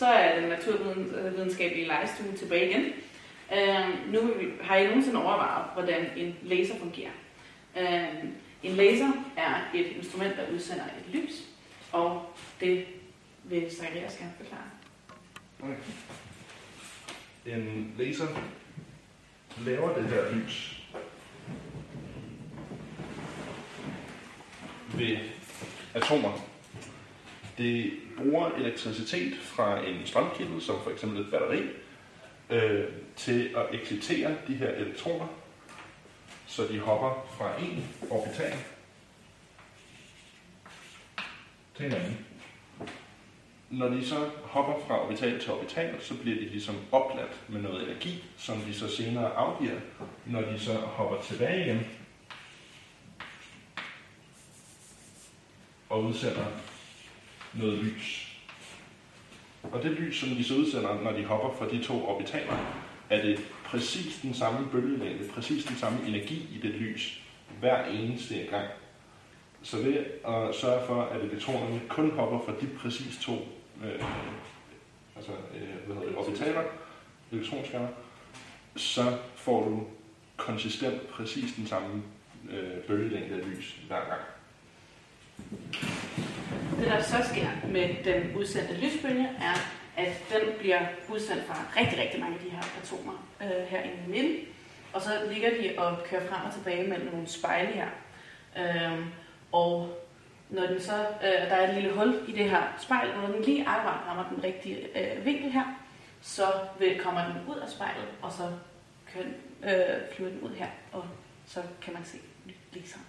så er den naturvidenskabelige legestue tilbage igen. Øh, nu har I nogensinde overvejet, hvordan en laser fungerer. Øh, en laser er et instrument, der udsender et lys, og det vil Zacharias gerne forklare. Okay. En laser laver det her lys ved atomer. Det bruger elektricitet fra en strømkilde, som for eksempel et batteri, øh, til at excitere de her elektroner, så de hopper fra en orbital til en anden. Når de så hopper fra orbital til orbital, så bliver de ligesom opladt med noget energi, som de så senere afgiver, når de så hopper tilbage igen og udsender noget lys. Og det lys, som de så udsender, når de hopper fra de to orbitaler, er det præcis den samme bølgelængde, præcis den samme energi i det lys, hver eneste gang. Så ved at sørge for, at elektronerne kun hopper fra de præcis to øh, altså, øh, hvad hedder det, orbitaler, elektronskærmer, så får du konsistent præcis den samme øh, bølgelængde af lys hver gang. Det, der så sker med den udsendte lysbølge, er, at den bliver udsendt fra rigtig, rigtig mange af de her atomer øh, her inde i midten. Og så ligger de og kører frem og tilbage mellem nogle spejle her. Øh, og når den så, øh, der er et lille hul i det her spejl, når den lige akkurat rammer den rigtige øh, vinkel her, så vil, kommer den ud af spejlet, og så kan, øh, flyver den ud her, og så kan man se ligesom.